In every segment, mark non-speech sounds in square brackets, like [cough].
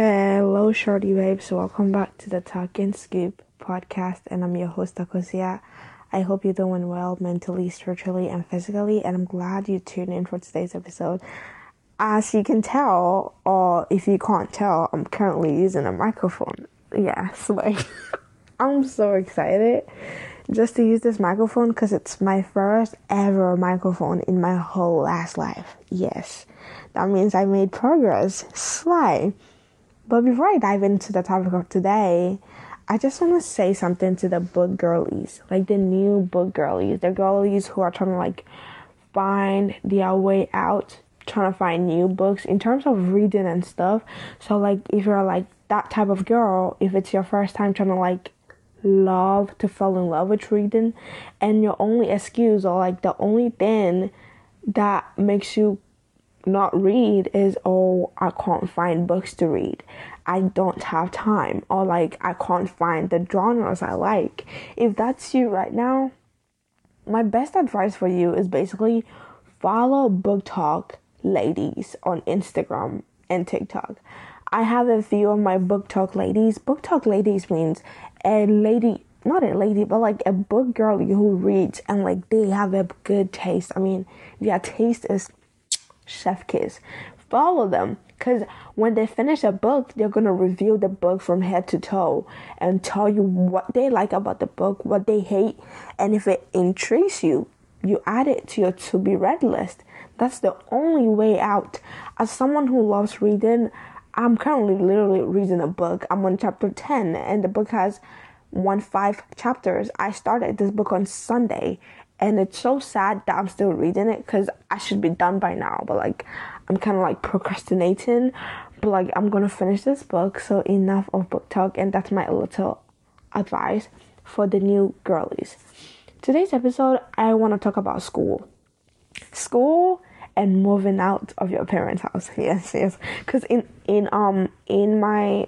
Hello, shorty babes. Welcome back to the Talk and Scoop podcast, and I'm your host, Akosia. I hope you're doing well mentally, spiritually, and physically, and I'm glad you tuned in for today's episode. As you can tell, or if you can't tell, I'm currently using a microphone. Yes, [laughs] like, I'm so excited just to use this microphone because it's my first ever microphone in my whole last life. Yes, that means I made progress. Sly. But before I dive into the topic of today, I just want to say something to the book girlies, like the new book girlies, the girlies who are trying to like find their way out, trying to find new books in terms of reading and stuff. So like if you're like that type of girl, if it's your first time trying to like love to fall in love with reading and your only excuse or like the only thing that makes you not read is oh I can't find books to read. I don't have time or like I can't find the genres I like. If that's you right now, my best advice for you is basically follow BookTok ladies on Instagram and TikTok. I have a few of my BookTok ladies. book talk ladies means a lady not a lady, but like a book girl who reads and like they have a good taste. I mean, their taste is chef kiss. Follow them because when they finish a book, they're gonna review the book from head to toe and tell you what they like about the book, what they hate, and if it intrigues you, you add it to your to be read list. That's the only way out. As someone who loves reading, I'm currently literally reading a book. I'm on chapter 10, and the book has one five chapters. I started this book on Sunday, and it's so sad that I'm still reading it because I should be done by now. But like, I'm kind of like procrastinating. But like, I'm gonna finish this book. So enough of book talk, and that's my little advice for the new girlies. Today's episode, I want to talk about school. School and moving out of your parents' house. [laughs] Yes, yes. Because in in um in my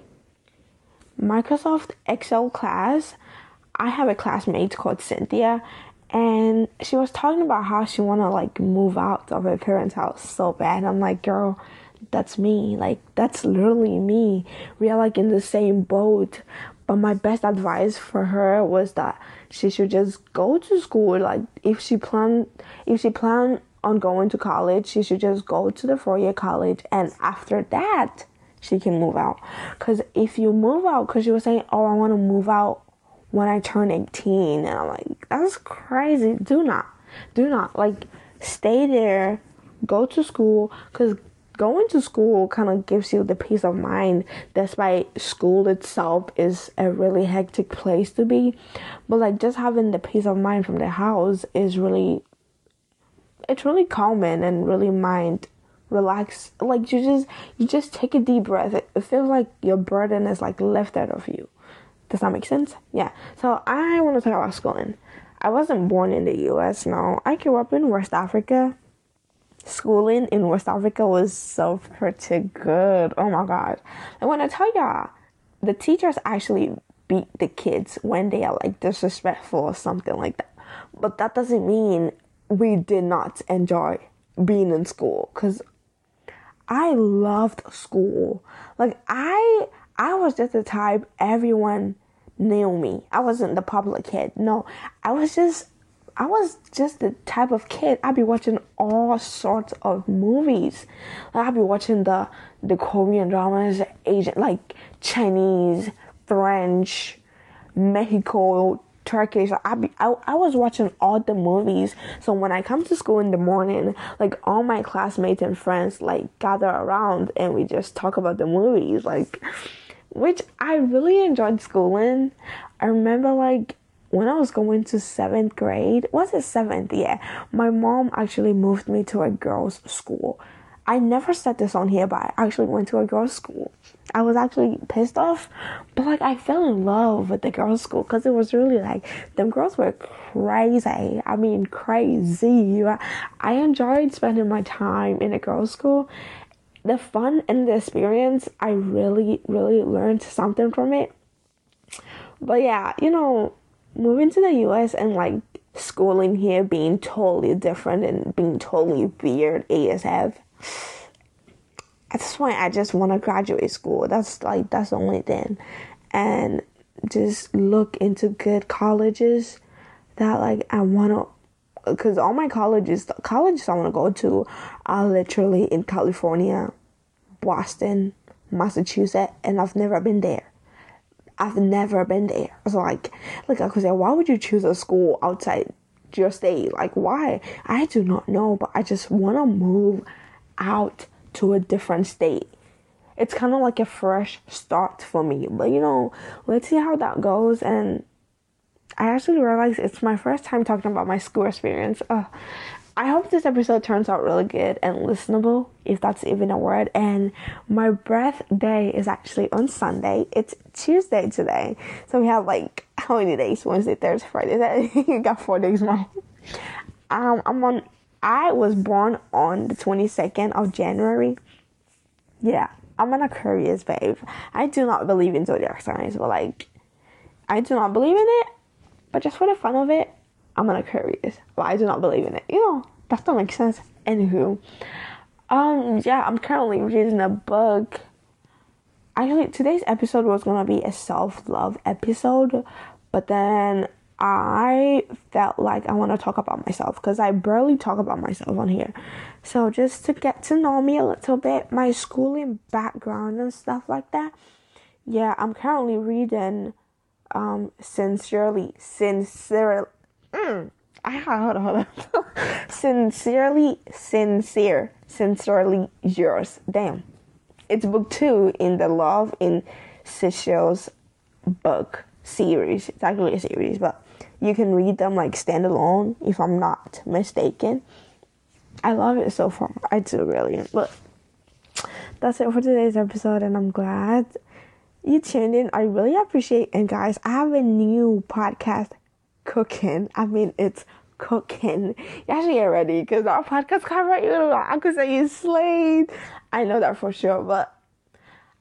Microsoft Excel class, I have a classmate called Cynthia, and she was talking about how she wanna like move out of her parents' house so bad. I'm like, girl, that's me. Like that's literally me. We are like in the same boat. But my best advice for her was that she should just go to school. Like if she plan, if she plan on going to college, she should just go to the four year college, and after that, she can move out. Because if you move out, because she was saying, oh, I want to move out when I turn 18, and I'm like, that's crazy. Do not, do not. Like, stay there, go to school, because going to school kind of gives you the peace of mind. Despite school itself is a really hectic place to be. But like just having the peace of mind from the house is really it's really calming and really mind relax. Like you just you just take a deep breath. It, it feels like your burden is like lifted off you does that make sense? Yeah. So i want to talk about schooling. I wasn't born in the us no. I grew up in west africa. Schooling in west africa was so pretty good. Oh my god. I want to tell y'all the teachers actually beat the kids when they are like disrespectful or something like that. But that doesn't mean we did not enjoy being in school because I loved school. Like I I was just the type everyone me. I wasn't the popular kid. No, I was just I was just the type of kid. I'd be watching all sorts of movies. I'd be watching the the Korean dramas, Asian like Chinese, French, Mexico, Turkish. I be I, I was watching all the movies. So when I come to school in the morning, like all my classmates and friends like gather around and we just talk about the movies. Like which I really enjoyed schooling. I remember like when I was going to seventh grade, was it seventh? Yeah. My mom actually moved me to a girls' school. I never said this on here, but I actually went to a girls' school. I was actually pissed off, but like I fell in love with the girls' school because it was really like them girls were crazy. I mean, crazy. I enjoyed spending my time in a girls' school. The fun and the experience, I really, really learned something from it. But yeah, you know, moving to the US and like schooling here being totally different and being totally weird ASF at this point I just want to graduate school. That's like that's the only thing, and just look into good colleges that like I want to. Because all my colleges, colleges I want to go to, are literally in California, Boston, Massachusetts, and I've never been there. I've never been there. So like, like I could say, why would you choose a school outside your state? Like, why? I do not know, but I just want to move out to a different state. It's kind of like a fresh start for me. But you know, let's see how that goes. And I actually realized it's my first time talking about my school experience. Uh, I hope this episode turns out really good and listenable, if that's even a word. And my birthday is actually on Sunday. It's Tuesday today. So we have like how many days? Wednesday, Thursday, Friday. [laughs] you got four days more. Um, I'm on I was born on the 22nd of January. Yeah, I'm an Aquarius, babe. I do not believe in zodiac signs, but like, I do not believe in it. But just for the fun of it, I'm an this. But I do not believe in it. You know, that don't make sense. Anywho, um, yeah, I'm currently reading a book. Actually, today's episode was gonna be a self love episode, but then I felt like I want to talk about myself because I barely talk about myself on here. So, just to get to know me a little bit, my schooling background and stuff like that. Yeah, I'm currently reading um, Sincerely, Sincerely. Mm, I, hold on, hold on. [laughs] sincerely, Sincere, Sincerely Yours. Damn. It's book two in the Love in Seychelles book series. It's actually a series, but you can read them like standalone if I'm not mistaken. I love it so far. I do really. But that's it for today's episode, and I'm glad you tuned in. I really appreciate it. and guys, I have a new podcast cooking. I mean, it's cooking. You actually get ready because our podcast cover you know, I could say you slayed. I know that for sure, but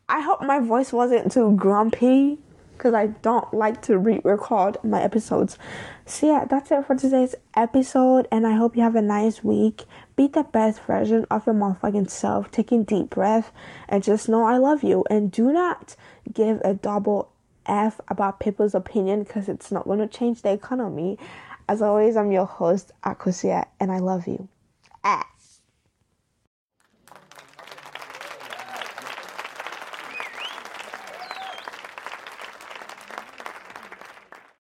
I hope my voice wasn't too grumpy because I don't like to re record my episodes. So, yeah, that's it for today's episode, and I hope you have a nice week. Be the best version of your motherfucking self, taking deep breath, and just know I love you. And do not give a double F about people's opinion because it's not going to change the economy. As always, I'm your host, Akosia, and I love you. Ah.